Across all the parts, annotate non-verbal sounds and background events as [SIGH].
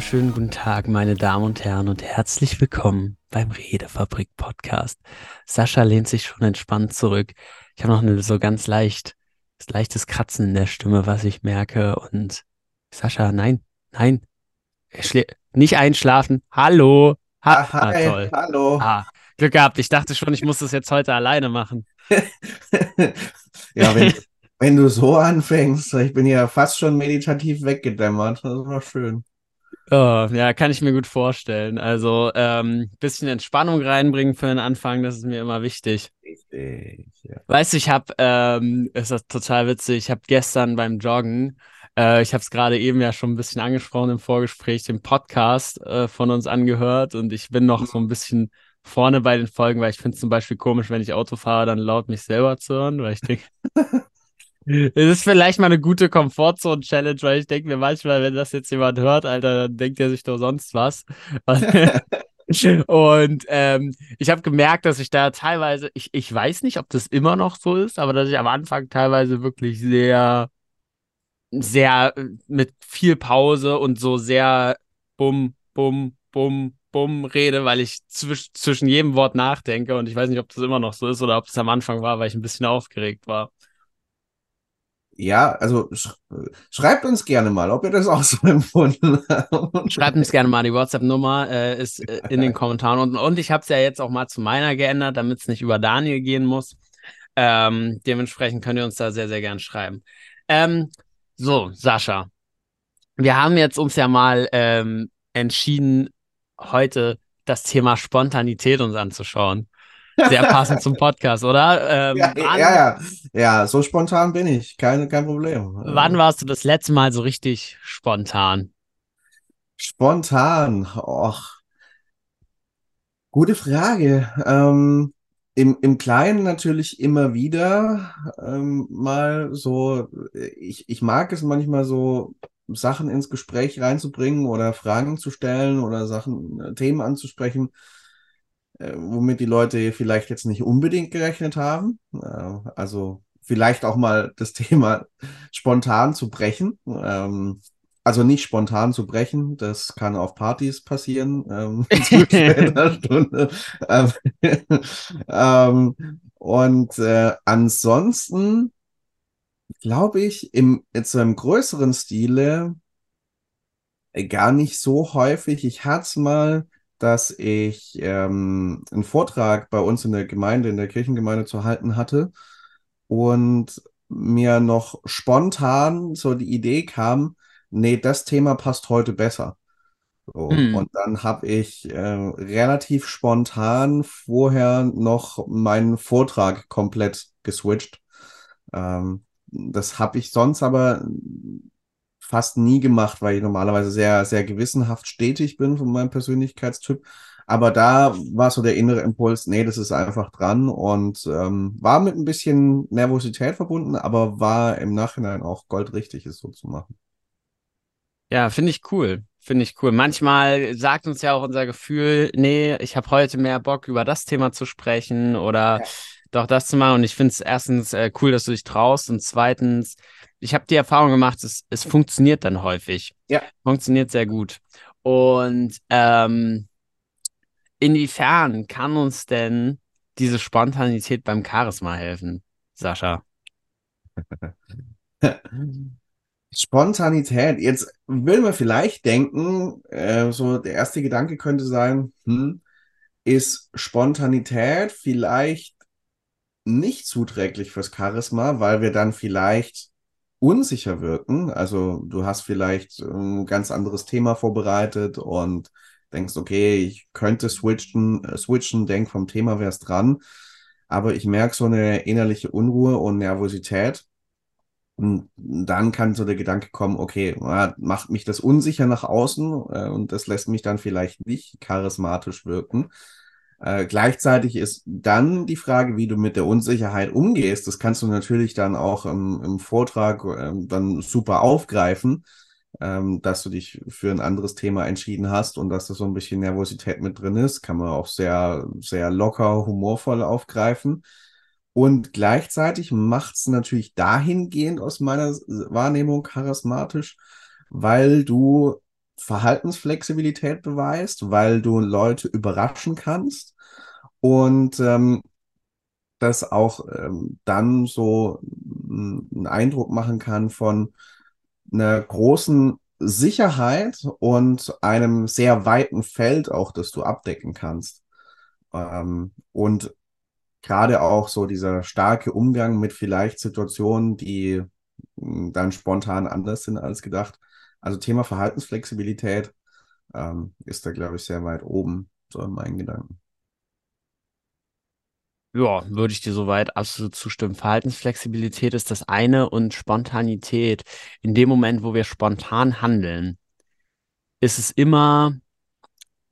wunderschönen guten Tag, meine Damen und Herren, und herzlich willkommen beim Redefabrik Podcast. Sascha lehnt sich schon entspannt zurück. Ich habe noch eine, so ganz leicht, leichtes Kratzen in der Stimme, was ich merke. Und Sascha, nein, nein, nicht einschlafen. Hallo. Ha ah, hi, ah, toll. Hallo. Ah, Glück gehabt. Ich dachte schon, ich muss das jetzt heute alleine machen. [LAUGHS] ja, wenn, wenn du so anfängst, ich bin ja fast schon meditativ weggedämmert. Das war schön. Oh, ja, kann ich mir gut vorstellen. Also ähm, bisschen Entspannung reinbringen für den Anfang, das ist mir immer wichtig. Richtig, ja. Weißt du, ich habe, ähm, ist das total witzig, ich habe gestern beim Joggen, äh, ich habe es gerade eben ja schon ein bisschen angesprochen im Vorgespräch, den Podcast äh, von uns angehört und ich bin noch so ein bisschen vorne bei den Folgen, weil ich finde es zum Beispiel komisch, wenn ich Auto fahre, dann laut mich selber zu hören, weil ich denke, [LAUGHS] [LAUGHS] es ist vielleicht mal eine gute Komfortzone-Challenge, weil ich denke mir manchmal, wenn das jetzt jemand hört, Alter, dann denkt er sich doch sonst was. [LAUGHS] Und ähm, ich habe gemerkt, dass ich da teilweise, ich, ich weiß nicht, ob das immer noch so ist, aber dass ich am Anfang teilweise wirklich sehr, sehr äh, mit viel Pause und so sehr bum, bum, bum, bum rede, weil ich zwisch zwischen jedem Wort nachdenke und ich weiß nicht, ob das immer noch so ist oder ob das am Anfang war, weil ich ein bisschen aufgeregt war. Ja, also sch schreibt uns gerne mal, ob ihr das auch so [LAUGHS] empfunden habt. Schreibt uns gerne mal, die WhatsApp-Nummer äh, ist äh, in den [LAUGHS] Kommentaren unten. Und ich habe es ja jetzt auch mal zu meiner geändert, damit es nicht über Daniel gehen muss. Ähm, dementsprechend könnt ihr uns da sehr, sehr gern schreiben. Ähm, so, Sascha. Wir haben jetzt uns ja mal ähm, entschieden, heute das Thema Spontanität uns anzuschauen. Sehr passend zum Podcast, oder? Ähm, ja, ja, ja, ja. so spontan bin ich. Kein, kein Problem. Wann warst du das letzte Mal so richtig spontan? Spontan, och. Gute Frage. Ähm, im, Im Kleinen natürlich immer wieder ähm, mal so, ich, ich mag es manchmal so, Sachen ins Gespräch reinzubringen oder Fragen zu stellen oder Sachen, äh, Themen anzusprechen, äh, womit die Leute vielleicht jetzt nicht unbedingt gerechnet haben. Äh, also vielleicht auch mal das [LAUGHS] Thema spontan zu brechen. Ähm, also nicht spontan zu brechen, das kann auf Partys passieren ähm, [LAUGHS] [LAUGHS] Stunde. Ähm, und äh, ansonsten glaube ich, im jetzt im größeren Stile gar nicht so häufig. Ich hatte es mal dass ich ähm, einen Vortrag bei uns in der Gemeinde, in der Kirchengemeinde zu halten hatte und mir noch spontan so die Idee kam, nee, das Thema passt heute besser. So, hm. Und dann habe ich äh, relativ spontan vorher noch meinen Vortrag komplett geswitcht. Ähm, das habe ich sonst aber fast nie gemacht, weil ich normalerweise sehr, sehr gewissenhaft stetig bin von meinem Persönlichkeitstyp. Aber da war so der innere Impuls, nee, das ist einfach dran und ähm, war mit ein bisschen Nervosität verbunden, aber war im Nachhinein auch goldrichtig, es so zu machen. Ja, finde ich cool. Finde ich cool. Manchmal sagt uns ja auch unser Gefühl, nee, ich habe heute mehr Bock, über das Thema zu sprechen oder ja. doch das zu machen. Und ich finde es erstens äh, cool, dass du dich traust und zweitens, ich habe die Erfahrung gemacht, es, es funktioniert dann häufig. Ja. Funktioniert sehr gut. Und ähm, inwiefern kann uns denn diese Spontanität beim Charisma helfen, Sascha? [LAUGHS] Spontanität. Jetzt will man vielleicht denken, äh, so der erste Gedanke könnte sein, hm, ist Spontanität vielleicht nicht zuträglich fürs Charisma, weil wir dann vielleicht unsicher wirken. Also du hast vielleicht ein ganz anderes Thema vorbereitet und denkst, okay, ich könnte switchen, äh, switchen, denk vom Thema wär's dran. Aber ich merke so eine innerliche Unruhe und Nervosität. Und dann kann so der Gedanke kommen, okay, macht mich das unsicher nach außen äh, und das lässt mich dann vielleicht nicht charismatisch wirken. Äh, gleichzeitig ist dann die Frage, wie du mit der Unsicherheit umgehst. Das kannst du natürlich dann auch im, im Vortrag äh, dann super aufgreifen, ähm, dass du dich für ein anderes Thema entschieden hast und dass da so ein bisschen Nervosität mit drin ist. Kann man auch sehr, sehr locker, humorvoll aufgreifen. Und gleichzeitig macht es natürlich dahingehend aus meiner Wahrnehmung charismatisch, weil du Verhaltensflexibilität beweist, weil du Leute überraschen kannst und ähm, das auch ähm, dann so einen Eindruck machen kann von einer großen Sicherheit und einem sehr weiten Feld auch, das du abdecken kannst. Ähm, und gerade auch so dieser starke Umgang mit vielleicht Situationen, die hm, dann spontan anders sind als gedacht. Also Thema Verhaltensflexibilität ähm, ist da, glaube ich, sehr weit oben, so in meinen Gedanken. Ja, würde ich dir soweit absolut zustimmen. Verhaltensflexibilität ist das eine und Spontanität. In dem Moment, wo wir spontan handeln, ist es immer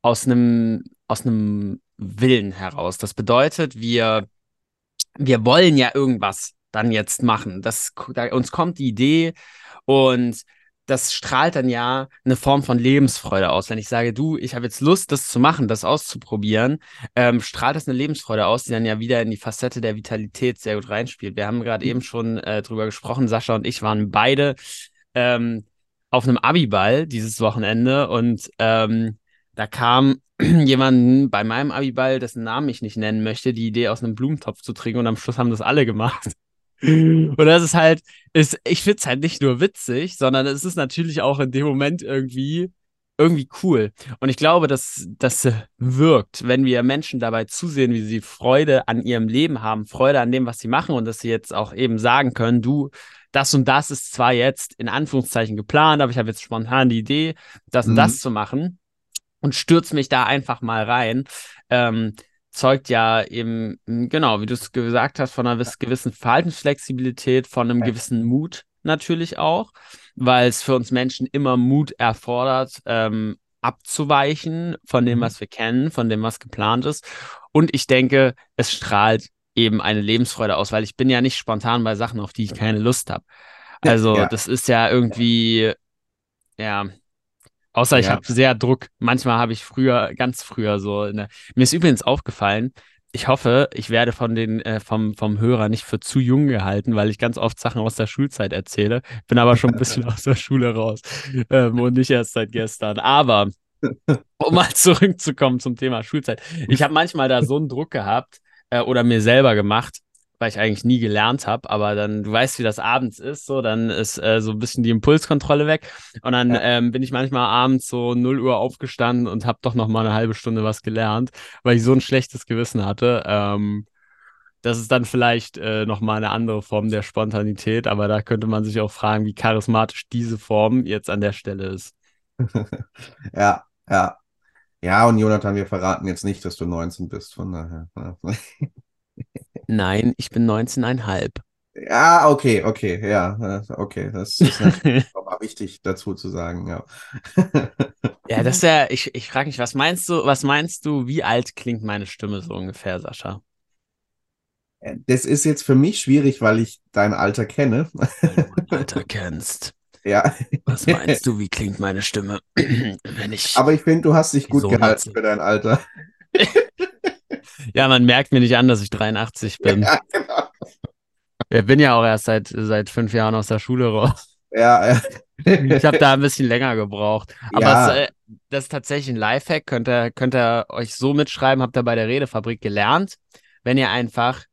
aus einem, aus einem Willen heraus. Das bedeutet, wir, wir wollen ja irgendwas dann jetzt machen. Das, da, uns kommt die Idee und das strahlt dann ja eine Form von Lebensfreude aus. Wenn ich sage, du, ich habe jetzt Lust, das zu machen, das auszuprobieren, ähm, strahlt das eine Lebensfreude aus, die dann ja wieder in die Facette der Vitalität sehr gut reinspielt. Wir haben gerade eben schon äh, drüber gesprochen, Sascha und ich waren beide ähm, auf einem Abiball dieses Wochenende und ähm, da kam [CLEARS THROAT] jemanden bei meinem Abiball, dessen Namen ich nicht nennen möchte, die Idee aus einem Blumentopf zu trinken und am Schluss haben das alle gemacht. Und das ist halt, ist, ich finde es halt nicht nur witzig, sondern es ist natürlich auch in dem Moment irgendwie, irgendwie cool. Und ich glaube, dass das wirkt, wenn wir Menschen dabei zusehen, wie sie Freude an ihrem Leben haben, Freude an dem, was sie machen und dass sie jetzt auch eben sagen können, du, das und das ist zwar jetzt in Anführungszeichen geplant, aber ich habe jetzt spontan die Idee, das mhm. und das zu machen und stürze mich da einfach mal rein. Ähm, zeugt ja eben, hm, genau, wie du es gesagt hast, von einer gewissen Verhaltensflexibilität, von einem gewissen Mut natürlich auch, weil es für uns Menschen immer Mut erfordert, ähm, abzuweichen von dem, mhm. was wir kennen, von dem, was geplant ist. Und ich denke, es strahlt eben eine Lebensfreude aus, weil ich bin ja nicht spontan bei Sachen, auf die ich keine Lust habe. Also ja. das ist ja irgendwie, ja, Außer ja. ich habe sehr Druck. Manchmal habe ich früher, ganz früher so. Ne. Mir ist übrigens aufgefallen, ich hoffe, ich werde von den, äh, vom, vom Hörer nicht für zu jung gehalten, weil ich ganz oft Sachen aus der Schulzeit erzähle. Bin aber schon ein bisschen [LAUGHS] aus der Schule raus ähm, und nicht erst seit gestern. Aber um mal zurückzukommen zum Thema Schulzeit. Ich habe manchmal da so einen Druck gehabt äh, oder mir selber gemacht, weil ich eigentlich nie gelernt habe, aber dann, du weißt, wie das abends ist, so, dann ist äh, so ein bisschen die Impulskontrolle weg. Und dann ja. ähm, bin ich manchmal abends so 0 Uhr aufgestanden und habe doch noch mal eine halbe Stunde was gelernt, weil ich so ein schlechtes Gewissen hatte. Ähm, das ist dann vielleicht äh, nochmal eine andere Form der Spontanität, aber da könnte man sich auch fragen, wie charismatisch diese Form jetzt an der Stelle ist. [LAUGHS] ja, ja. Ja, und Jonathan, wir verraten jetzt nicht, dass du 19 bist, von daher. [LAUGHS] Nein, ich bin 19,5. Ja, okay, okay, ja, okay. Das ist [LAUGHS] auch wichtig dazu zu sagen, ja. ja, das ist ja, ich, ich frage mich, was meinst du, was meinst du, wie alt klingt meine Stimme so ungefähr, Sascha? Das ist jetzt für mich schwierig, weil ich dein Alter kenne. Weil du mein Alter kennst. [LAUGHS] Ja. Was meinst du, wie klingt meine Stimme, [CLEARS THROAT] wenn ich. Aber ich finde, du hast dich gut gehalten für dein Alter. [LAUGHS] Ja, man merkt mir nicht an, dass ich 83 bin. Ja, [LAUGHS] genau. Ich bin ja auch erst seit, seit fünf Jahren aus der Schule raus. Ja, ja. Ich habe da ein bisschen länger gebraucht. Aber ja. es, äh, das ist tatsächlich ein Lifehack. Könnt ihr, könnt ihr euch so mitschreiben, habt ihr bei der Redefabrik gelernt. Wenn ihr einfach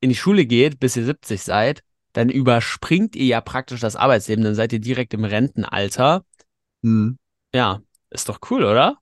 in die Schule geht, bis ihr 70 seid, dann überspringt ihr ja praktisch das Arbeitsleben. Dann seid ihr direkt im Rentenalter. Hm. Ja, ist doch cool, oder?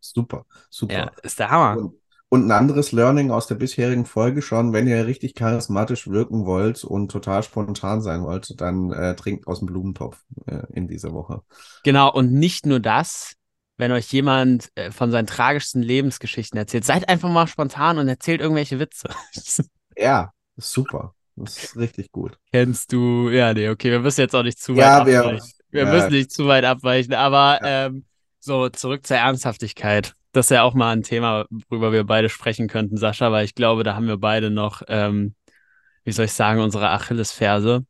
super, super. Ja, ist der Hammer. Und ein anderes Learning aus der bisherigen Folge schon, wenn ihr richtig charismatisch wirken wollt und total spontan sein wollt, dann äh, trinkt aus dem Blumentopf äh, in dieser Woche. Genau, und nicht nur das, wenn euch jemand äh, von seinen tragischsten Lebensgeschichten erzählt, seid einfach mal spontan und erzählt irgendwelche Witze. [LAUGHS] ja, super. Das ist richtig gut. Kennst du, ja, nee, okay, wir müssen jetzt auch nicht zu weit ja, abweichen. Wir, wir ja. müssen nicht zu weit abweichen, aber ja. ähm, so zurück zur Ernsthaftigkeit das ist ja auch mal ein Thema, worüber wir beide sprechen könnten, Sascha, weil ich glaube, da haben wir beide noch, ähm, wie soll ich sagen, unsere Achillesferse.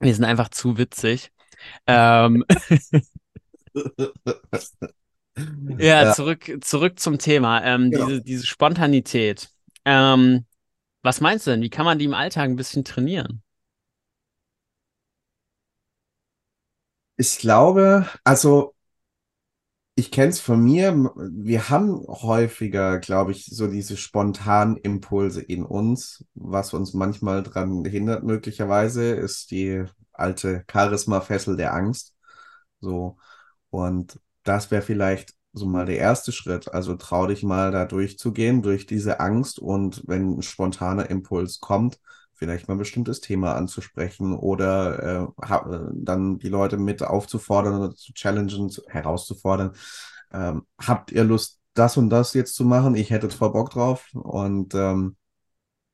Wir sind einfach zu witzig. Ähm, [LAUGHS] ja, ja, Zurück, zurück zum Thema. Ähm, genau. diese, diese Spontanität. Ähm, was meinst du denn? Wie kann man die im Alltag ein bisschen trainieren? Ich glaube, also ich kenne es von mir. Wir haben häufiger, glaube ich, so diese spontanen Impulse in uns. Was uns manchmal daran hindert, möglicherweise, ist die alte Charisma-Fessel der Angst. So. Und das wäre vielleicht so mal der erste Schritt. Also trau dich mal da durchzugehen, durch diese Angst. Und wenn ein spontaner Impuls kommt, vielleicht mal ein bestimmtes Thema anzusprechen oder äh, dann die Leute mit aufzufordern oder zu challengen, zu, herauszufordern. Ähm, habt ihr Lust, das und das jetzt zu machen? Ich hätte voll Bock drauf. Und ähm,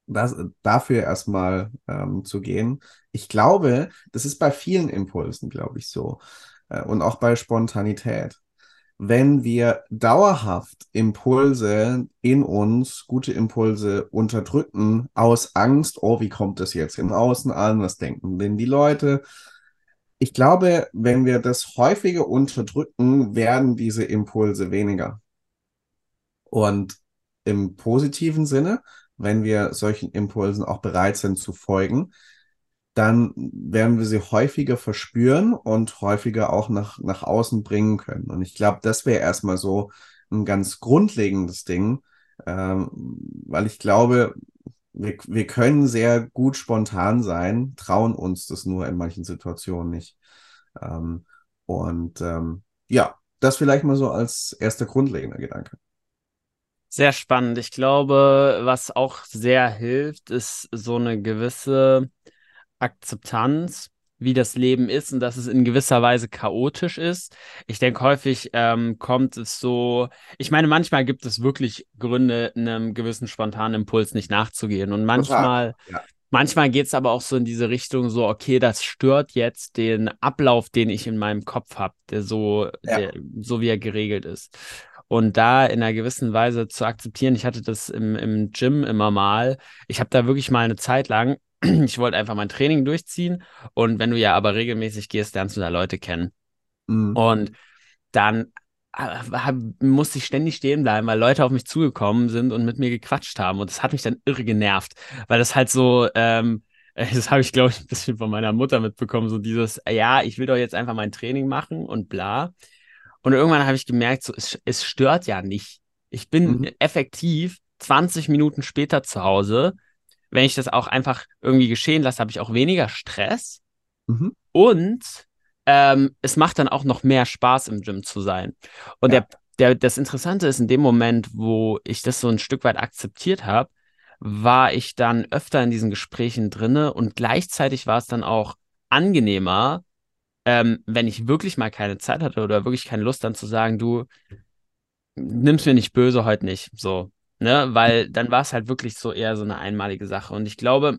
das, dafür erstmal ähm, zu gehen. Ich glaube, das ist bei vielen Impulsen, glaube ich, so. Äh, und auch bei Spontanität wenn wir dauerhaft Impulse in uns, gute Impulse unterdrücken, aus Angst, oh, wie kommt das jetzt im Außen an, was denken denn die Leute? Ich glaube, wenn wir das häufiger unterdrücken, werden diese Impulse weniger. Und im positiven Sinne, wenn wir solchen Impulsen auch bereit sind zu folgen, dann werden wir sie häufiger verspüren und häufiger auch nach, nach außen bringen können. Und ich glaube, das wäre erstmal so ein ganz grundlegendes Ding, ähm, weil ich glaube, wir, wir können sehr gut spontan sein, trauen uns das nur in manchen Situationen nicht. Ähm, und ähm, ja, das vielleicht mal so als erster grundlegender Gedanke. Sehr spannend. Ich glaube, was auch sehr hilft, ist so eine gewisse Akzeptanz, wie das Leben ist und dass es in gewisser Weise chaotisch ist. Ich denke, häufig ähm, kommt es so, ich meine, manchmal gibt es wirklich Gründe, einem gewissen spontanen Impuls nicht nachzugehen. Und manchmal, ja. manchmal geht es aber auch so in diese Richtung, so, okay, das stört jetzt den Ablauf, den ich in meinem Kopf habe, der so, ja. der, so wie er geregelt ist. Und da in einer gewissen Weise zu akzeptieren, ich hatte das im, im Gym immer mal, ich habe da wirklich mal eine Zeit lang [CLEARS THROAT] ich wollte einfach mein Training durchziehen. Und wenn du ja aber regelmäßig gehst, lernst du da Leute kennen. Mhm. Und dann hab, musste ich ständig stehen bleiben, weil Leute auf mich zugekommen sind und mit mir gequatscht haben. Und das hat mich dann irre genervt, weil das halt so, ähm, [LAUGHS] das habe ich, glaube ich, ein bisschen von meiner Mutter mitbekommen, so dieses, ja, ich will doch jetzt einfach mein Training machen und bla. Und irgendwann habe ich gemerkt, so, es, es stört ja nicht. Ich bin mhm. effektiv 20 Minuten später zu Hause wenn ich das auch einfach irgendwie geschehen lasse, habe ich auch weniger Stress. Mhm. Und ähm, es macht dann auch noch mehr Spaß, im Gym zu sein. Und ja. der, der, das Interessante ist, in dem Moment, wo ich das so ein Stück weit akzeptiert habe, war ich dann öfter in diesen Gesprächen drinne und gleichzeitig war es dann auch angenehmer, ähm, wenn ich wirklich mal keine Zeit hatte oder wirklich keine Lust, dann zu sagen, du nimmst mir nicht böse, heute nicht. So, Ne? Weil dann war es halt wirklich so eher so eine einmalige Sache. Und ich glaube,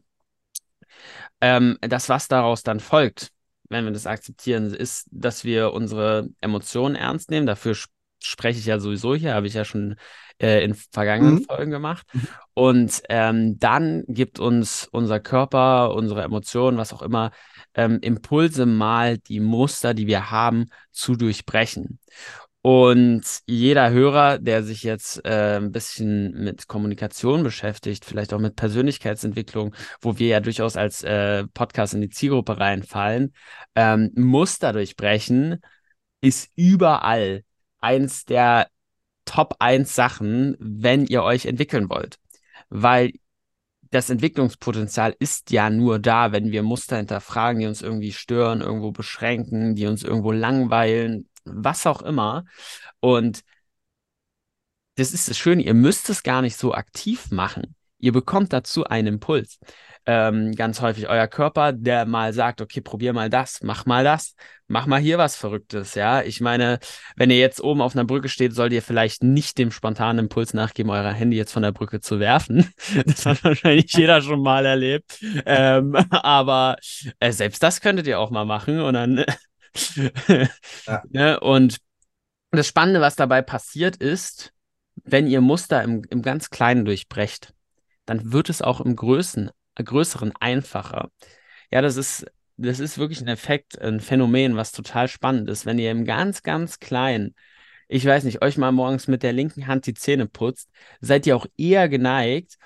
ähm, das, was daraus dann folgt, wenn wir das akzeptieren, ist, dass wir unsere Emotionen ernst nehmen. Dafür sp spreche ich ja sowieso hier, habe ich ja schon äh, in vergangenen mhm. Folgen gemacht. Mhm. Und ähm, dann gibt uns unser Körper, unsere Emotionen, was auch immer, ähm, Impulse mal die Muster, die wir haben, zu durchbrechen. Und jeder Hörer, der sich jetzt äh, ein bisschen mit Kommunikation beschäftigt, vielleicht auch mit Persönlichkeitsentwicklung, wo wir ja durchaus als äh, Podcast in die Zielgruppe reinfallen, ähm, muss dadurch brechen, ist überall eins der Top 1 Sachen, wenn ihr euch entwickeln wollt. Weil das Entwicklungspotenzial ist ja nur da, wenn wir Muster hinterfragen, die uns irgendwie stören, irgendwo beschränken, die uns irgendwo langweilen, was auch immer. Und das ist das Schöne, ihr müsst es gar nicht so aktiv machen. Ihr bekommt dazu einen Impuls. Ähm, ganz häufig euer Körper, der mal sagt, okay, probier mal das, mach mal das, mach mal hier was Verrücktes, ja. Ich meine, wenn ihr jetzt oben auf einer Brücke steht, sollt ihr vielleicht nicht dem spontanen Impuls nachgeben, euer Handy jetzt von der Brücke zu werfen. [LAUGHS] Das hat wahrscheinlich jeder schon mal erlebt. Ähm, [LAUGHS] aber äh, selbst das könntet ihr auch mal machen und dann ja. [LAUGHS] ne? Und das Spannende, was dabei passiert ist, wenn ihr Muster im, im ganz Kleinen durchbrecht, dann wird es auch im Größen, Größeren einfacher. Ja, das ist, das ist wirklich ein Effekt, ein Phänomen, was total spannend ist. Wenn ihr im ganz, ganz Kleinen, ich weiß nicht, euch mal morgens mit der linken Hand die Zähne putzt, seid ihr auch eher geneigt,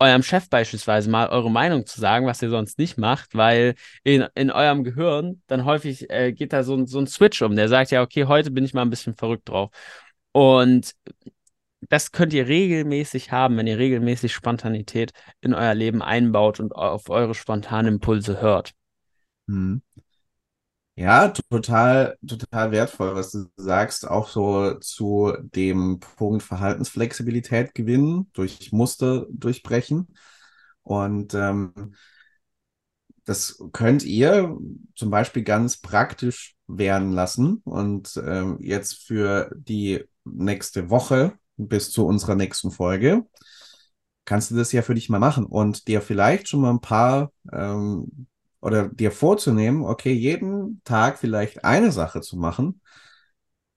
eurem Chef beispielsweise mal eure Meinung zu sagen, was ihr sonst nicht macht, weil in, in eurem Gehirn dann häufig äh, geht da so, so ein Switch um, der sagt ja, okay, heute bin ich mal ein bisschen verrückt drauf. Und das könnt ihr regelmäßig haben, wenn ihr regelmäßig Spontanität in euer Leben einbaut und auf eure spontanen Impulse hört. Hm. Ja, total, total wertvoll, was du sagst, auch so zu dem Punkt Verhaltensflexibilität gewinnen, durch Muster durchbrechen. Und ähm, das könnt ihr zum Beispiel ganz praktisch werden lassen. Und ähm, jetzt für die nächste Woche bis zu unserer nächsten Folge kannst du das ja für dich mal machen und dir vielleicht schon mal ein paar ähm, oder dir vorzunehmen, okay, jeden Tag vielleicht eine Sache zu machen,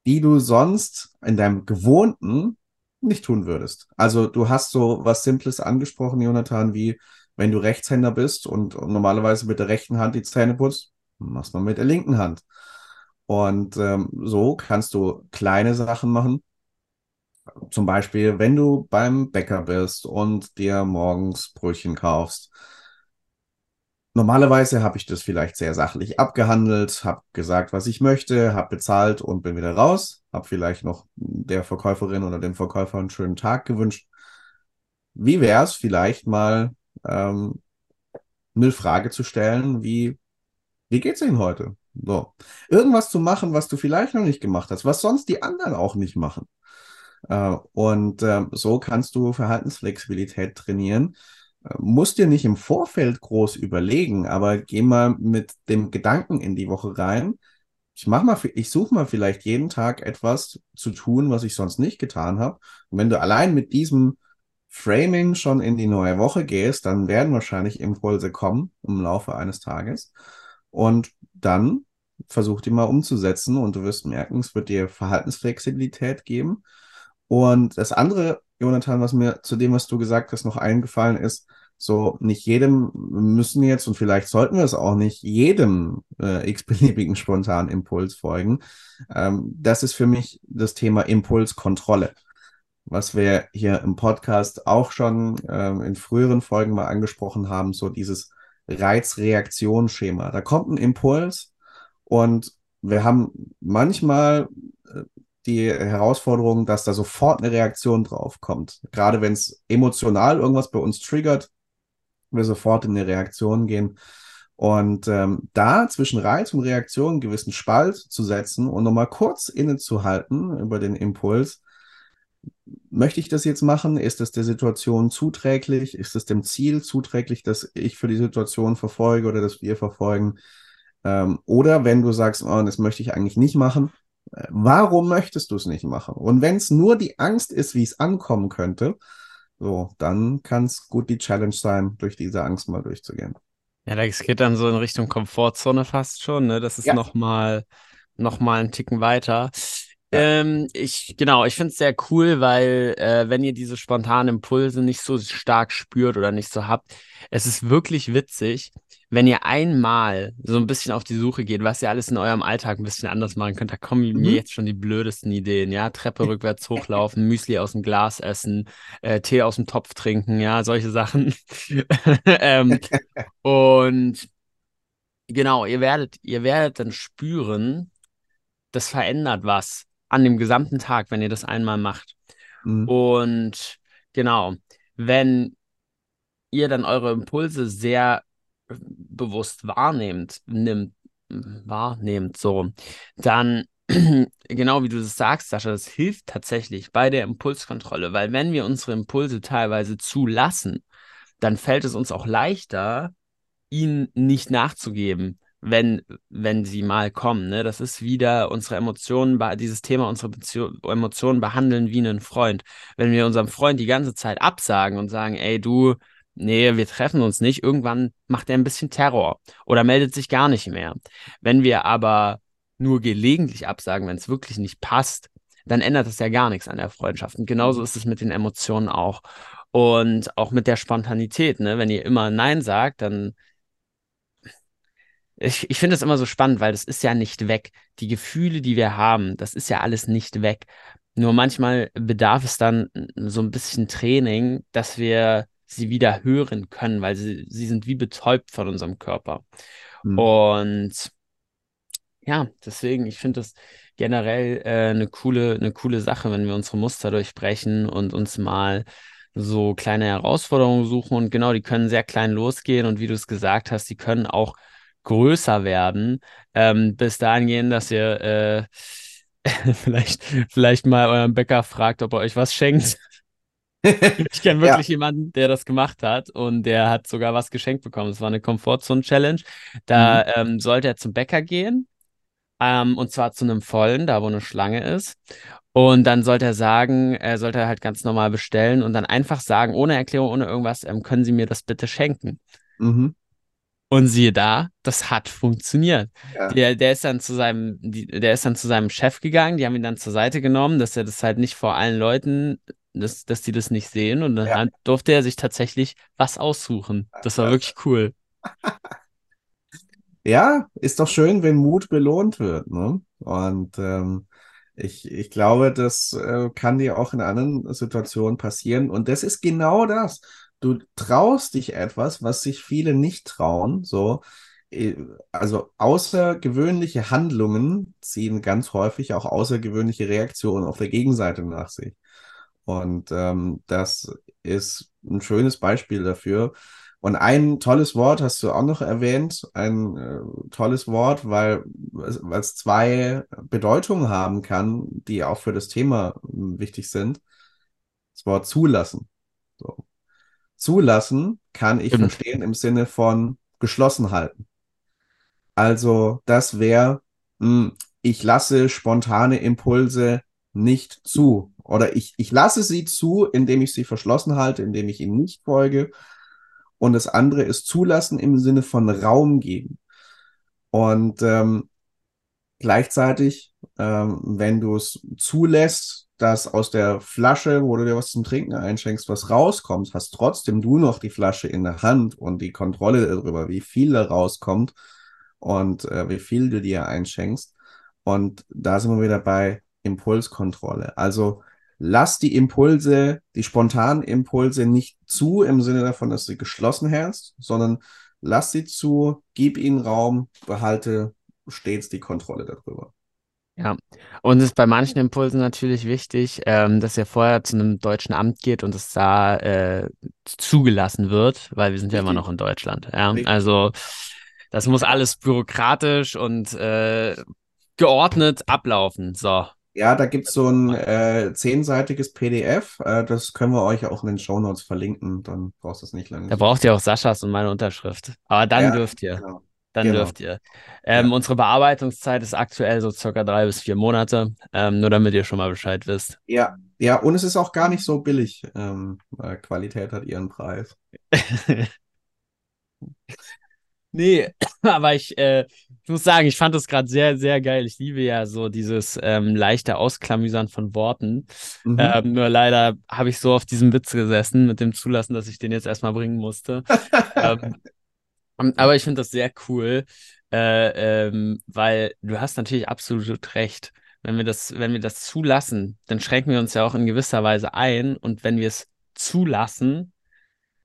die du sonst in deinem gewohnten nicht tun würdest. Also du hast so was Simples angesprochen, Jonathan, wie wenn du Rechtshänder bist und, und normalerweise mit der rechten Hand die Zähne putzt, machst man mit der linken Hand. Und ähm, so kannst du kleine Sachen machen. Zum Beispiel, wenn du beim Bäcker bist und dir morgens Brötchen kaufst, Normalerweise habe ich das vielleicht sehr sachlich abgehandelt, habe gesagt, was ich möchte, habe bezahlt und bin wieder raus, habe vielleicht noch der Verkäuferin oder dem Verkäufer einen schönen Tag gewünscht. Wie wäre es vielleicht mal ähm, eine Frage zu stellen, wie, wie geht's Ihnen heute? So. Irgendwas zu machen, was du vielleicht noch nicht gemacht hast, was sonst die anderen auch nicht machen. Äh, und äh, so kannst du Verhaltensflexibilität trainieren musst dir nicht im Vorfeld groß überlegen, aber geh mal mit dem Gedanken in die Woche rein. Ich mach mal, ich suche mal vielleicht jeden Tag etwas zu tun, was ich sonst nicht getan habe. Und wenn du allein mit diesem Framing schon in die neue Woche gehst, dann werden wahrscheinlich Impulse kommen im Laufe eines Tages. Und dann versuch die mal umzusetzen und du wirst merken, es wird dir Verhaltensflexibilität geben. Und das andere, Jonathan, was mir zu dem, was du gesagt hast, noch eingefallen ist, so nicht jedem müssen jetzt und vielleicht sollten wir es auch nicht jedem äh, x-beliebigen spontanen Impuls folgen. Ähm, das ist für mich das Thema Impulskontrolle, was wir hier im Podcast auch schon ähm, in früheren Folgen mal angesprochen haben, so dieses Reizreaktionsschema. Da kommt ein Impuls und wir haben manchmal äh, die Herausforderung, dass da sofort eine Reaktion drauf kommt. Gerade wenn es emotional irgendwas bei uns triggert, wir sofort in eine Reaktion gehen. Und ähm, da zwischen Reiz und Reaktion einen gewissen Spalt zu setzen und nochmal kurz innezuhalten über den Impuls. Möchte ich das jetzt machen? Ist das der Situation zuträglich? Ist es dem Ziel zuträglich, das ich für die Situation verfolge oder das wir verfolgen? Ähm, oder wenn du sagst, oh, das möchte ich eigentlich nicht machen, äh, warum möchtest du es nicht machen? Und wenn es nur die Angst ist, wie es ankommen könnte, so, dann kann es gut die Challenge sein, durch diese Angst mal durchzugehen. Ja, das geht dann so in Richtung Komfortzone fast schon, ne? Das ist ja. nochmal noch mal einen Ticken weiter. Ähm, ich, genau, ich finde es sehr cool, weil äh, wenn ihr diese spontanen Impulse nicht so stark spürt oder nicht so habt, es ist wirklich witzig, wenn ihr einmal so ein bisschen auf die Suche geht, was ihr alles in eurem Alltag ein bisschen anders machen könnt, da kommen mhm. mir jetzt schon die blödesten Ideen, ja, Treppe [LAUGHS] rückwärts hochlaufen, Müsli aus dem Glas essen, äh, Tee aus dem Topf trinken, ja, solche Sachen. [LAUGHS] ähm, und genau, ihr werdet, ihr werdet dann spüren, das verändert was an dem gesamten Tag, wenn ihr das einmal macht. Mhm. Und genau, wenn ihr dann eure Impulse sehr bewusst wahrnehmt, nimmt, wahrnehmt, so, dann [CLEARS THROAT] genau wie du es sagst, Sascha, das hilft tatsächlich bei der Impulskontrolle, weil wenn wir unsere Impulse teilweise zulassen, dann fällt es uns auch leichter, ihnen nicht nachzugeben wenn, wenn sie mal kommen. Ne? Das ist wieder unsere Emotionen, dieses Thema, unsere Beziehung, Emotionen behandeln wie einen Freund. Wenn wir unserem Freund die ganze Zeit absagen und sagen, ey, du, nee, wir treffen uns nicht, irgendwann macht er ein bisschen Terror oder meldet sich gar nicht mehr. Wenn wir aber nur gelegentlich absagen, wenn es wirklich nicht passt, dann ändert das ja gar nichts an der Freundschaft. Und genauso ist es mit den Emotionen auch. Und auch mit der Spontanität, ne? Wenn ihr immer Nein sagt, dann ich, ich finde es immer so spannend, weil das ist ja nicht weg. Die Gefühle, die wir haben, das ist ja alles nicht weg. Nur manchmal bedarf es dann so ein bisschen Training, dass wir sie wieder hören können, weil sie, sie sind wie betäubt von unserem Körper. Mhm. Und ja, deswegen, ich finde das generell äh, eine coole, eine coole Sache, wenn wir unsere Muster durchbrechen und uns mal so kleine Herausforderungen suchen. Und genau, die können sehr klein losgehen. Und wie du es gesagt hast, die können auch größer werden. Ähm, bis dahin gehen, dass ihr äh, [LAUGHS] vielleicht, vielleicht mal euren Bäcker fragt, ob er euch was schenkt. [LAUGHS] ich kenne wirklich ja. jemanden, der das gemacht hat und der hat sogar was geschenkt bekommen. Es war eine Komfortzone-Challenge. Da mhm. ähm, sollte er zum Bäcker gehen ähm, und zwar zu einem vollen, da wo eine Schlange ist. Und dann sollte er sagen, er sollte halt ganz normal bestellen und dann einfach sagen, ohne Erklärung, ohne irgendwas, ähm, können Sie mir das bitte schenken? Mhm. Und siehe da, das hat funktioniert. Ja. Der, der, ist dann zu seinem, der ist dann zu seinem Chef gegangen, die haben ihn dann zur Seite genommen, dass er das halt nicht vor allen Leuten, dass, dass die das nicht sehen. Und dann ja. durfte er sich tatsächlich was aussuchen. Das war wirklich cool. [LAUGHS] Ja, ist doch schön, wenn Mut belohnt wird. Ne? Und ähm, ich, ich glaube, das äh, kann dir auch in anderen Situationen passieren. Und das ist genau das du traust dich etwas, was sich viele nicht trauen. So, äh, also außergewöhnliche Handlungen ziehen ganz häufig auch außergewöhnliche Reaktionen auf der Gegenseite nach sich. Und ähm, das ist ein schönes Beispiel dafür. Und ein tolles Wort hast du auch noch erwähnt, ein äh, tolles Wort, weil, es zwei Bedeutungen haben kann, die auch für das Thema wichtig sind. Das Wort zulassen. So zulassen kann ich Stimmt. verstehen im Sinne von geschlossen halten. Also das wäre, hm, ich lasse spontane Impulse nicht zu. Oder ich, ich lasse sie zu, indem ich sie verschlossen halte, indem ich ihnen nicht folge. Und das andere ist zulassen im Sinne von Raum geben. Und ähm, gleichzeitig, ähm, wenn du es zulässt, dass aus der Flasche, wo du dir was zum Trinken einschenkst, was rauskommt, hast trotzdem du noch die Flasche in der Hand und die Kontrolle darüber, wie viel da rauskommt und äh, wie viel du dir einschenkst. Und da sind wir wieder bei Impulskontrolle. Also lass die Impulse, die spontanen Impulse nicht zu im Sinne davon, dass du geschlossen hältst, sondern lass sie zu, gib ihnen Raum, behalte stets die Kontrolle darüber. Ja, und es ist bei manchen Impulsen natürlich wichtig, ähm, dass er vorher zu einem deutschen Amt geht und es da äh, zugelassen wird, weil wir sind ja immer noch in Deutschland. Ja, also das muss alles bürokratisch und äh, geordnet ablaufen. So. Ja, da gibt es so ein äh, zehnseitiges PDF. Äh, das können wir euch auch in den Show Notes verlinken. Dann brauchst du es nicht lange. Da braucht ihr auch Saschas und meine Unterschrift. Aber dann ja, dürft ihr. Genau dann genau. dürft ihr. Ähm, ja. Unsere Bearbeitungszeit ist aktuell so circa drei bis vier Monate, ähm, nur damit ihr schon mal Bescheid wisst. Ja, ja, und es ist auch gar nicht so billig. Ähm, Qualität hat ihren Preis. [LAUGHS] nee, [CLEARS THROAT] aber ich, äh, ich muss sagen, ich fand das gerade sehr, sehr geil. Ich liebe ja so dieses ähm, leichte Ausklamüsern von Worten. Mhm. Ähm, nur leider habe ich so auf diesem Witz gesessen mit dem Zulassen, dass ich den jetzt erstmal bringen musste. [LAUGHS] aber ich finde das sehr cool, äh, ähm, weil du hast natürlich absolut recht. Wenn wir das, wenn wir das zulassen, dann schränken wir uns ja auch in gewisser Weise ein. Und wenn wir es zulassen,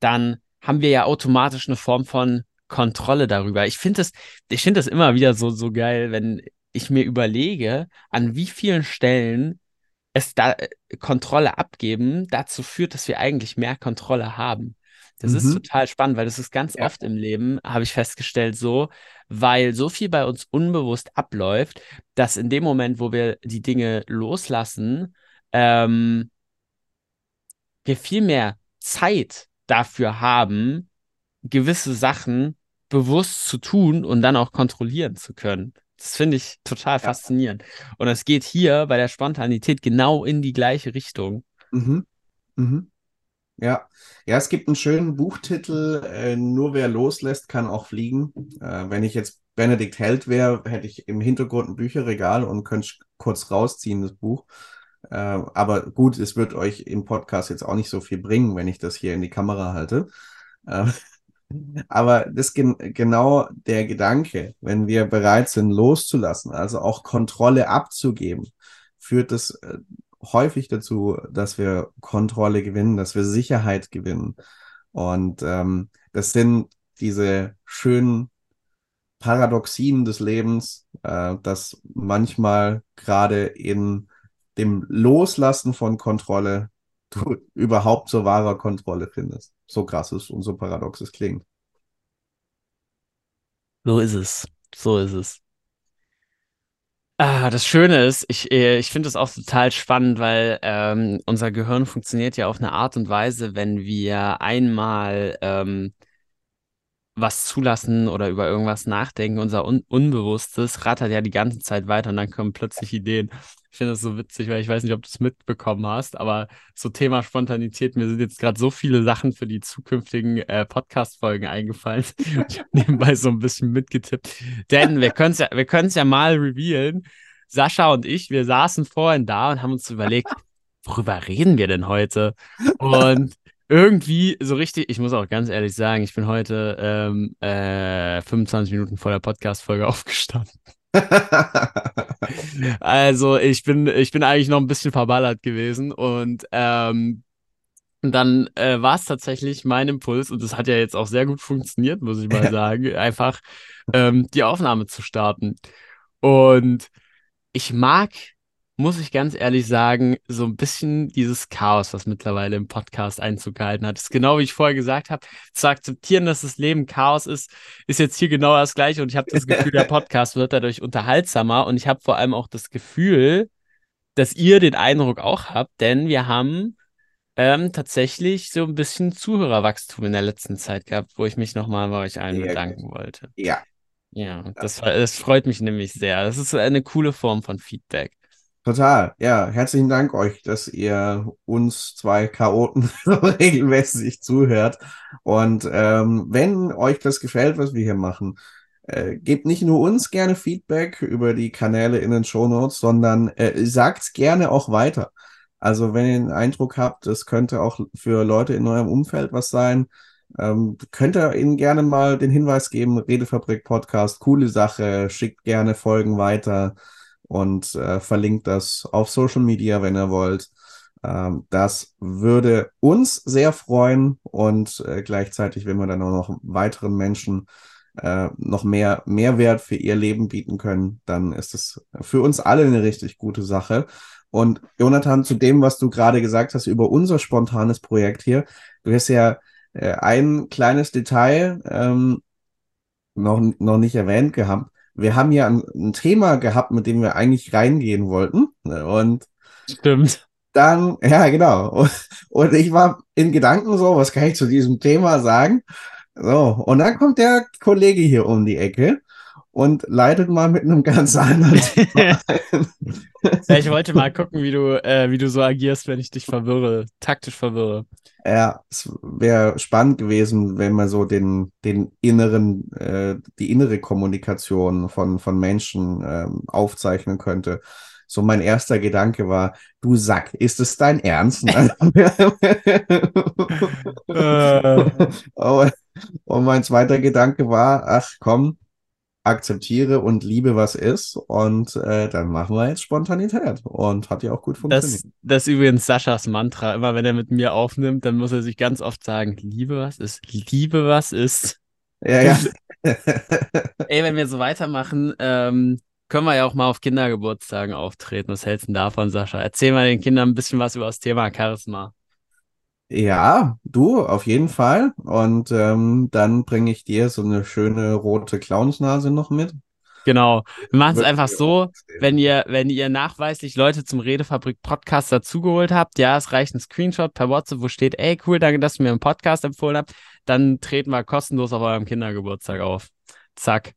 dann haben wir ja automatisch eine Form von Kontrolle darüber. Ich finde das, ich finde das immer wieder so, so geil, wenn ich mir überlege, an wie vielen Stellen es da äh, Kontrolle abgeben dazu führt, dass wir eigentlich mehr Kontrolle haben. Das mhm. ist total spannend, weil das ist ganz ja. oft im Leben, habe ich festgestellt, so, weil so viel bei uns unbewusst abläuft, dass in dem Moment, wo wir die Dinge loslassen, ähm, wir viel mehr Zeit dafür haben, gewisse Sachen bewusst zu tun und dann auch kontrollieren zu können. Das finde ich total ja. faszinierend. Und es geht hier bei der Spontanität genau in die gleiche Richtung. Mhm. Mhm. Ja, ja, es gibt einen schönen Buchtitel, äh, Nur wer loslässt, kann auch fliegen. Äh, wenn ich jetzt Benedikt Held wäre, hätte ich im Hintergrund ein Bücherregal und könnte kurz rausziehen, das Buch. Äh, aber gut, es wird euch im Podcast jetzt auch nicht so viel bringen, wenn ich das hier in die Kamera halte. Äh, [LAUGHS] aber das ist gen genau der Gedanke, wenn wir bereit sind, loszulassen, also auch Kontrolle abzugeben, führt das äh, häufig dazu, dass wir Kontrolle gewinnen, dass wir Sicherheit gewinnen. Und ähm, das sind diese schönen Paradoxien des Lebens, äh, dass manchmal gerade in dem Loslassen von Kontrolle [LAUGHS] du überhaupt zur wahrer Kontrolle findest. So krass ist und so paradox es klingt. So ist es. So ist es. Ah, das Schöne ist, ich, äh, ich finde es auch total spannend, weil ähm, unser Gehirn funktioniert ja auf eine Art und Weise, wenn wir einmal ähm, was zulassen oder über irgendwas nachdenken, unser Un Unbewusstes rattert ja die ganze Zeit weiter und dann kommen plötzlich Ideen. Ich finde das so witzig, weil ich weiß nicht, ob du es mitbekommen hast, aber so Thema Spontanität, mir sind jetzt gerade so viele Sachen für die zukünftigen äh, Podcast-Folgen eingefallen. [LAUGHS] ich habe nebenbei so ein bisschen mitgetippt. Denn wir können es ja, ja mal revealen. Sascha und ich, wir saßen vorhin da und haben uns überlegt, worüber reden wir denn heute? Und irgendwie so richtig, ich muss auch ganz ehrlich sagen, ich bin heute ähm, äh, 25 Minuten vor der Podcast-Folge [LAUGHS] aufgestanden. [LAUGHS] also ich bin, ich bin eigentlich noch ein bisschen verballert gewesen und ähm, dann äh, war es tatsächlich mein Impuls, und das hat ja jetzt auch sehr gut funktioniert, muss ich mal sagen, einfach ähm, die Aufnahme zu starten. Und ich mag muss ich ganz ehrlich sagen, so ein bisschen dieses Chaos, was mittlerweile im Podcast Einzug gehalten hat. Ist genau wie ich vorher gesagt habe, zu akzeptieren, dass das Leben Chaos ist, ist jetzt hier genau das Gleiche. Und ich habe das Gefühl, der Podcast wird dadurch unterhaltsamer. Und ich habe vor allem auch das Gefühl, dass ihr den Eindruck auch habt, denn wir haben ähm, tatsächlich so ein bisschen Zuhörerwachstum in der letzten Zeit gehabt, wo ich mich nochmal bei euch allen bedanken wollte. Ja. Ja, das, das freut mich nämlich sehr. Das ist eine coole Form von Feedback. Total, ja. Herzlichen Dank euch, dass ihr uns zwei Chaoten [LAUGHS] regelmäßig zuhört. Und ähm, wenn euch das gefällt, was wir hier machen, äh, gebt nicht nur uns gerne Feedback über die Kanäle in den Show Notes, sondern äh, sagt gerne auch weiter. Also wenn ihr den Eindruck habt, es könnte auch für Leute in eurem Umfeld was sein, ähm, könnt ihr ihnen gerne mal den Hinweis geben, Redefabrik Podcast, coole Sache, schickt gerne Folgen weiter und äh, verlinkt das auf Social Media, wenn ihr wollt. Ähm, das würde uns sehr freuen und äh, gleichzeitig, wenn wir dann auch noch weiteren Menschen äh, noch mehr Mehrwert für ihr Leben bieten können, dann ist es für uns alle eine richtig gute Sache. Und Jonathan, zu dem, was du gerade gesagt hast über unser spontanes Projekt hier, du hast ja äh, ein kleines Detail ähm, noch, noch nicht erwähnt gehabt wir haben ja ein, ein, Thema gehabt, mit dem wir eigentlich reingehen wollten. Ne, und Stimmt. Dann, ja, genau. Und, und ich war in Gedanken so, was kann ich zu diesem Thema sagen? So, und dann kommt der Kollege hier um die Ecke und leitet mal mit einem ganz anderen [LAUGHS] Thema ja, ich wollte mal gucken, wie du, äh, wie du so agierst, wenn ich dich verwirre, taktisch verwirre. Ja, es wäre spannend gewesen, wenn man so den, den inneren, äh, die innere Kommunikation von, von Menschen ähm, aufzeichnen könnte. So mein erster Gedanke war, du Sack, ist es dein Ernst? [LAUGHS] [LAUGHS] äh. Und mein zweiter Gedanke war, ach komm, akzeptiere und liebe, was ist. Und äh, dann machen wir jetzt Spontanität. Und hat ja auch gut funktioniert. Das, das ist übrigens Saschas Mantra. Immer wenn er mit mir aufnimmt, dann muss er sich ganz oft sagen, liebe, was ist, liebe, was ist. Ja, ja. [LAUGHS] Ey, wenn wir so weitermachen, ähm, können wir ja auch mal auf Kindergeburtstagen auftreten. Was hältst du davon, Sascha? Erzähl mal den Kindern ein bisschen was über das Thema Charisma. Ja, du, auf jeden Fall. Und ähm, dann bringe ich dir so eine schöne rote Clownsnase noch mit. Genau. Wir machen es einfach so, wenn ihr, wenn ihr nachweislich Leute zum Redefabrik Podcast dazugeholt habt, ja, es reicht ein Screenshot per WhatsApp, wo steht, ey, cool, danke, dass du mir einen Podcast empfohlen habt, dann treten wir kostenlos auf eurem Kindergeburtstag auf. Zack.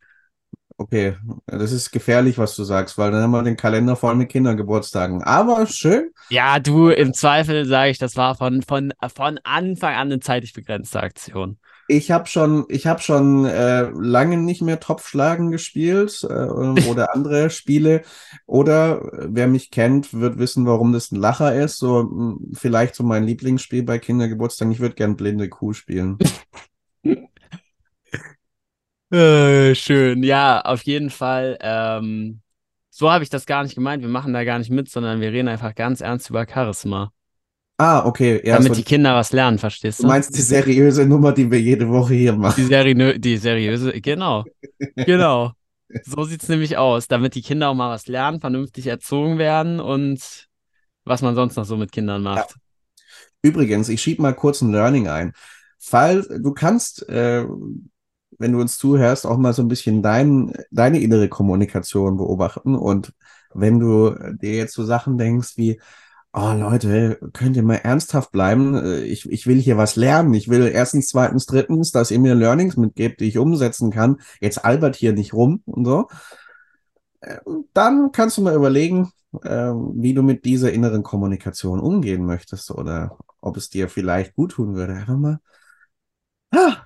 Okay, das ist gefährlich, was du sagst, weil dann haben wir den Kalender voll mit Kindergeburtstagen. Aber schön. Ja, du, im Zweifel sage ich, das war von, von, von Anfang an eine zeitlich begrenzte Aktion. Ich habe schon, ich habe schon äh, lange nicht mehr Topfschlagen gespielt äh, [LAUGHS] oder andere Spiele. Oder wer mich kennt, wird wissen, warum das ein Lacher ist. So hm, vielleicht so mein Lieblingsspiel bei Kindergeburtstagen. Ich würde gern blinde Kuh spielen. [LAUGHS] Äh, schön, ja, auf jeden Fall. Ähm, so habe ich das gar nicht gemeint. Wir machen da gar nicht mit, sondern wir reden einfach ganz ernst über Charisma. Ah, okay. Ja, Damit so die Kinder was lernen, verstehst du? Du meinst die seriöse Nummer, die wir jede Woche hier machen. Die, seri die seriöse, genau. genau. So sieht es nämlich aus, damit die Kinder auch mal was lernen, vernünftig erzogen werden und was man sonst noch so mit Kindern macht. Ja. Übrigens, ich schiebe mal kurz ein Learning ein. Fall, du kannst, äh, wenn du uns zuhörst, auch mal so ein bisschen dein, deine innere Kommunikation beobachten. Und wenn du dir jetzt so Sachen denkst wie, oh Leute, könnt ihr mal ernsthaft bleiben? Äh, ich, ich will hier was lernen. Ich will erstens, zweitens, drittens, dass ihr mir Learnings mitgebt, die ich umsetzen kann. Jetzt albert hier nicht rum und so. Äh, dann kannst du mal überlegen, äh, wie du mit dieser inneren Kommunikation umgehen möchtest oder ob es dir vielleicht gut tun würde, einfach mal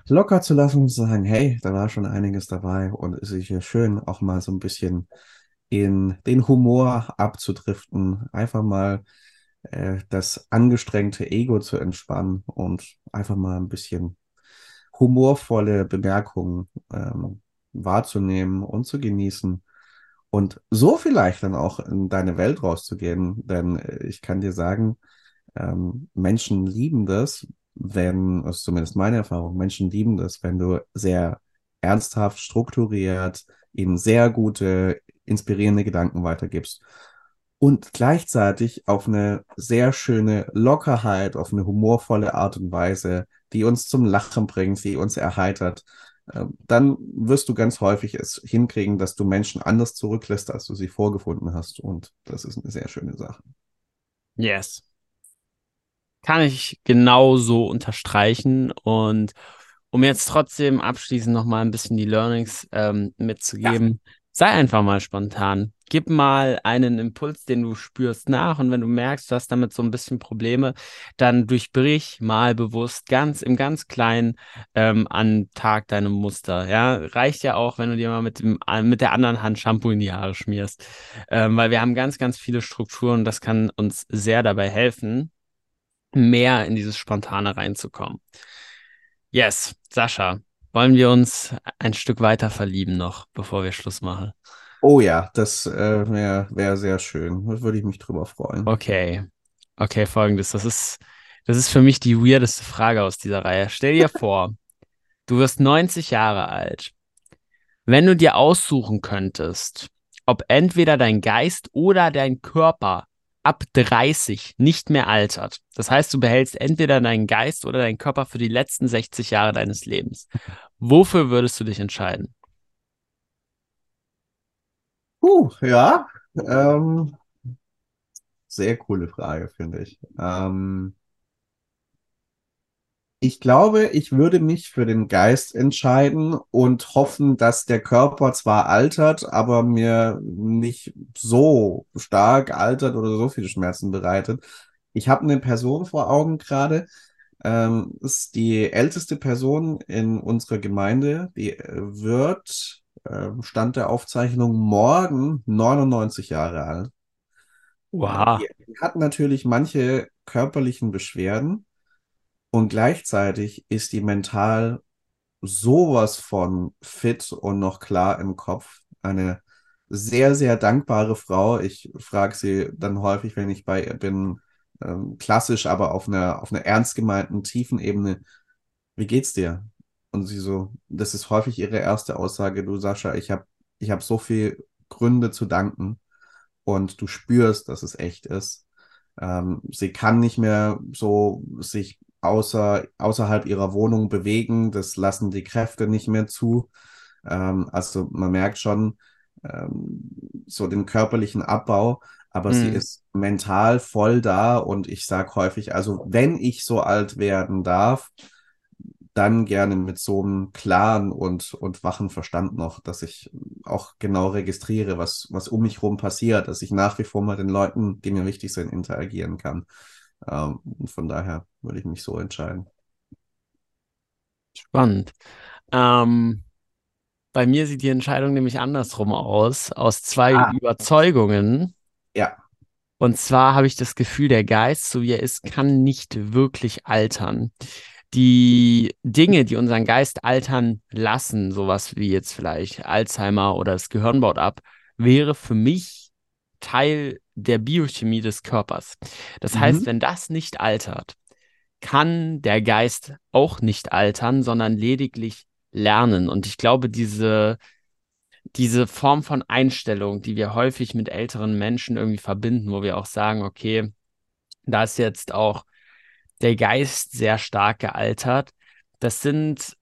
locker zu lassen und zu sagen, hey, da war schon einiges dabei und es ist ja schön, auch mal so ein bisschen in den Humor abzudriften, einfach mal äh, das angestrengte Ego zu entspannen und einfach mal ein bisschen humorvolle Bemerkungen ähm, wahrzunehmen und zu genießen. Und so vielleicht dann auch in deine Welt rauszugehen. Denn äh, ich kann dir sagen, ähm, Menschen lieben das, wenn, das ist zumindest meine Erfahrung, Menschen lieben das, wenn du sehr ernsthaft, strukturiert, ihnen sehr gute, inspirierende Gedanken weitergibst und gleichzeitig auf eine sehr schöne Lockerheit, auf eine humorvolle Art und Weise, die uns zum Lachen bringt, die uns erheitert, ähm, dann wirst du ganz häufig es hinkriegen, dass du Menschen anders zurücklässt, als du sie vorgefunden hast. Und das ist eine sehr schöne Sache. Yes. Kann ich genauso unterstreichen. Und um jetzt trotzdem abschließend nochmal ein bisschen die Learnings ähm, mitzugeben, ja. sei einfach mal spontan gib mal einen Impuls, den du spürst, nach. Und wenn du merkst, du hast damit so ein bisschen Probleme, dann durchbrich mal bewusst ganz im ganz Kleinen ähm, an Tag deine Muster. Ja, reicht ja auch, wenn du dir mal mit, dem, äh, mit der anderen Hand Shampoo in die Haare schmierst. Ähm, weil wir haben ganz, ganz viele Strukturen und das kann uns sehr dabei helfen, mehr in dieses Spontane reinzukommen. Yes, Sascha, wollen wir uns ein Stück weiter verlieben noch, bevor wir Schluss machen? Oh ja, das äh, wäre wär sehr schön. Da würde ich mich drüber freuen. Okay. Okay, folgendes. Das ist, das ist für mich die weirdeste Frage aus dieser Reihe. Stell dir [LAUGHS] vor, du wirst 90 Jahre alt. Wenn du dir aussuchen könntest, ob entweder dein Geist oder dein Körper ab 30 nicht mehr altert. Das heißt, du behältst entweder deinen Geist oder deinen Körper für die letzten 60 Jahre deines Lebens. Wofür würdest du dich entscheiden? Puh, ja. Ähm, sehr coole Frage, finde ich. Ähm, ich glaube, ich würde mich für den Geist entscheiden und hoffen, dass der Körper zwar altert, aber mir nicht so stark altert oder so viele Schmerzen bereitet. Ich habe eine Person vor Augen gerade. Ähm, ist die älteste Person in unserer Gemeinde. Die äh, wird ähm, Stand der Aufzeichnung morgen 99 Jahre alt. Wow. Die hat natürlich manche körperlichen Beschwerden und gleichzeitig ist die mental sowas von fit und noch klar im Kopf. Eine sehr, sehr dankbare Frau. Ich frage sie dann häufig, wenn ich bei ihr bin, ähm, klassisch, aber auf einer, auf einer ernst gemeinten, tiefen Ebene, wie geht's dir? Und sie so, das ist häufig ihre erste Aussage, du Sascha, ich habe ich hab so viel Gründe zu danken und du spürst, dass es echt ist. Ähm, sie kann nicht mehr so sich außer, außerhalb ihrer Wohnung bewegen, das lassen die Kräfte nicht mehr zu. Ähm, also man merkt schon ähm, so den körperlichen Abbau, aber mm. sie mhm. ist mental voll da und ich sage häufig, also wenn ich so alt werden darf, dann gerne mit so einem klaren und, und wachen Verstand noch, dass ich auch genau registriere, was, was um mich herum passiert, dass ich nach wie vor mit den Leuten, die mir wichtig sind, interagieren kann. Ähm, von daher würde ich mich so entscheiden. Spannend. Ähm, bei mir sieht die Entscheidung nämlich andersrum aus, aus zwei ah. Überzeugungen. Ja. Und zwar habe ich das Gefühl, der Geist, so wie er ist, kann nicht wirklich altern die Dinge, die unseren Geist altern lassen, sowas wie jetzt vielleicht Alzheimer oder das Gehirn baut ab, wäre für mich Teil der Biochemie des Körpers. Das mhm. heißt, wenn das nicht altert, kann der Geist auch nicht altern, sondern lediglich lernen. Und ich glaube, diese, diese Form von Einstellung, die wir häufig mit älteren Menschen irgendwie verbinden, wo wir auch sagen, okay, da ist jetzt auch der Geist sehr stark gealtert. Das sind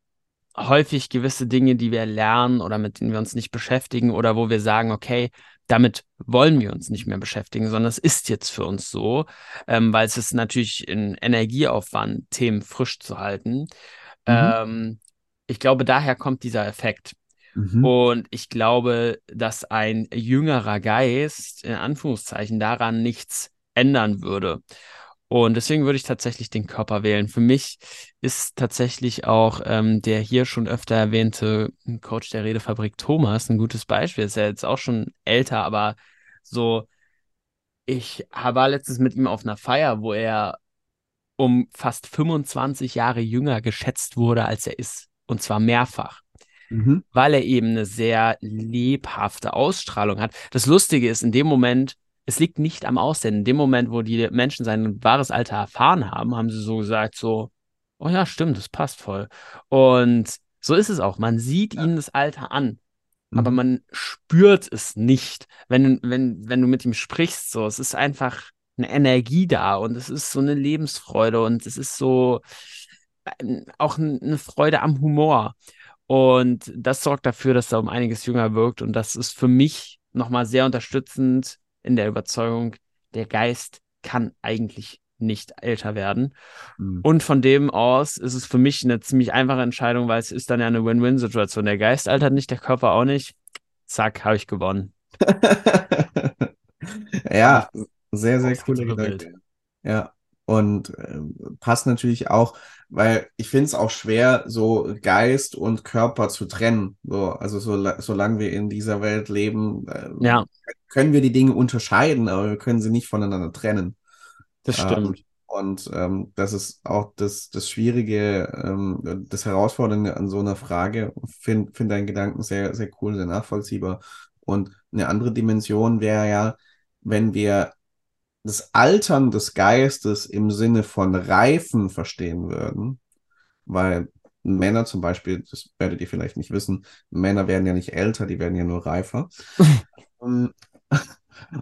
häufig gewisse Dinge, die wir lernen oder mit denen wir uns nicht beschäftigen oder wo wir sagen, okay, damit wollen wir uns nicht mehr beschäftigen, sondern es ist jetzt für uns so, ähm, weil es ist natürlich in Energieaufwand, Themen frisch zu halten. Mhm. Ähm, ich glaube, daher kommt dieser Effekt. Mhm. Und ich glaube, dass ein jüngerer Geist in Anführungszeichen daran nichts ändern würde. Und deswegen würde ich tatsächlich den Körper wählen. Für mich ist tatsächlich auch ähm, der hier schon öfter erwähnte Coach der Redefabrik Thomas ein gutes Beispiel. Ist ja jetzt auch schon älter, aber so, ich war letztens mit ihm auf einer Feier, wo er um fast 25 Jahre jünger geschätzt wurde, als er ist. Und zwar mehrfach. Mhm. Weil er eben eine sehr lebhafte Ausstrahlung hat. Das Lustige ist, in dem Moment, es liegt nicht am Aussehen. In dem Moment, wo die Menschen sein wahres Alter erfahren haben, haben sie so gesagt, so, oh ja, stimmt, das passt voll. Und so ist es auch. Man sieht ja. ihnen das Alter an, mhm. aber man spürt es nicht, wenn, wenn, wenn du mit ihm sprichst. So, es ist einfach eine Energie da und es ist so eine Lebensfreude und es ist so äh, auch eine Freude am Humor. Und das sorgt dafür, dass er um einiges jünger wirkt. Und das ist für mich nochmal sehr unterstützend, in der Überzeugung, der Geist kann eigentlich nicht älter werden. Mhm. Und von dem aus ist es für mich eine ziemlich einfache Entscheidung, weil es ist dann ja eine Win-Win-Situation. Der Geist altert nicht, der Körper auch nicht. Zack, habe ich gewonnen. [LAUGHS] ja, sehr, sehr coole Gedanke. Ja, und äh, passt natürlich auch, weil ich finde es auch schwer, so Geist und Körper zu trennen. So, also so, solange wir in dieser Welt leben, äh, ja. können wir die Dinge unterscheiden, aber wir können sie nicht voneinander trennen. Das stimmt. Ähm, und ähm, das ist auch das, das Schwierige, ähm, das Herausfordernde an so einer Frage. Finde find deinen Gedanken sehr, sehr cool, sehr nachvollziehbar. Und eine andere Dimension wäre ja, wenn wir das Altern des Geistes im Sinne von Reifen verstehen würden, weil Männer zum Beispiel, das werdet ihr vielleicht nicht wissen, Männer werden ja nicht älter, die werden ja nur reifer. [LAUGHS]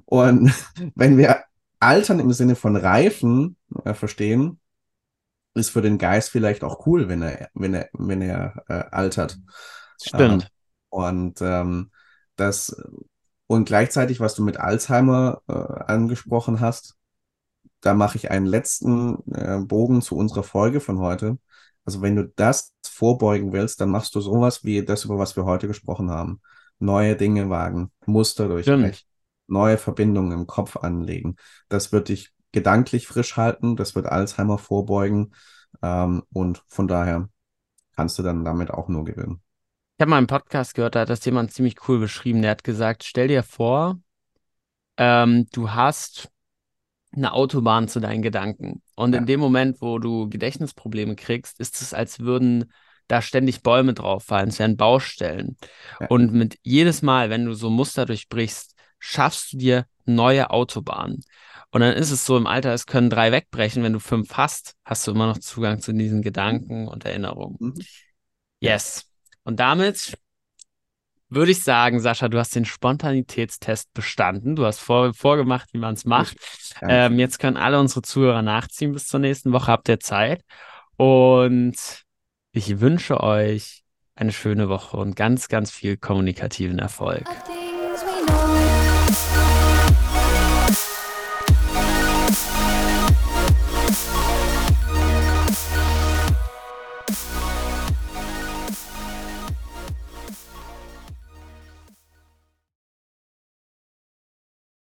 und wenn wir Altern im Sinne von Reifen äh, verstehen, ist für den Geist vielleicht auch cool, wenn er, wenn er, wenn er äh, altert. Stimmt. Ähm, und ähm, das und gleichzeitig, was du mit Alzheimer äh, angesprochen hast, da mache ich einen letzten äh, Bogen zu unserer Folge von heute. Also wenn du das vorbeugen willst, dann machst du sowas wie das, über was wir heute gesprochen haben. Neue Dinge wagen, Muster durchbrechen, neue Verbindungen im Kopf anlegen. Das wird dich gedanklich frisch halten, das wird Alzheimer vorbeugen ähm, und von daher kannst du dann damit auch nur gewinnen habe mal einen Podcast gehört, da hat das jemand ziemlich cool beschrieben. Der hat gesagt, stell dir vor, ähm, du hast eine Autobahn zu deinen Gedanken. Und ja. in dem Moment, wo du Gedächtnisprobleme kriegst, ist es, als würden da ständig Bäume drauf fallen. Es wären Baustellen. Ja. Und mit jedes Mal, wenn du so Muster durchbrichst, schaffst du dir neue Autobahnen. Und dann ist es so im Alter, es können drei wegbrechen. Wenn du fünf hast, hast du immer noch Zugang zu diesen Gedanken und Erinnerungen. Mhm. Yes. Und damit würde ich sagen, Sascha, du hast den Spontanitätstest bestanden. Du hast vor, vorgemacht, wie man es macht. Ähm, jetzt können alle unsere Zuhörer nachziehen. Bis zur nächsten Woche habt ihr Zeit. Und ich wünsche euch eine schöne Woche und ganz, ganz viel kommunikativen Erfolg.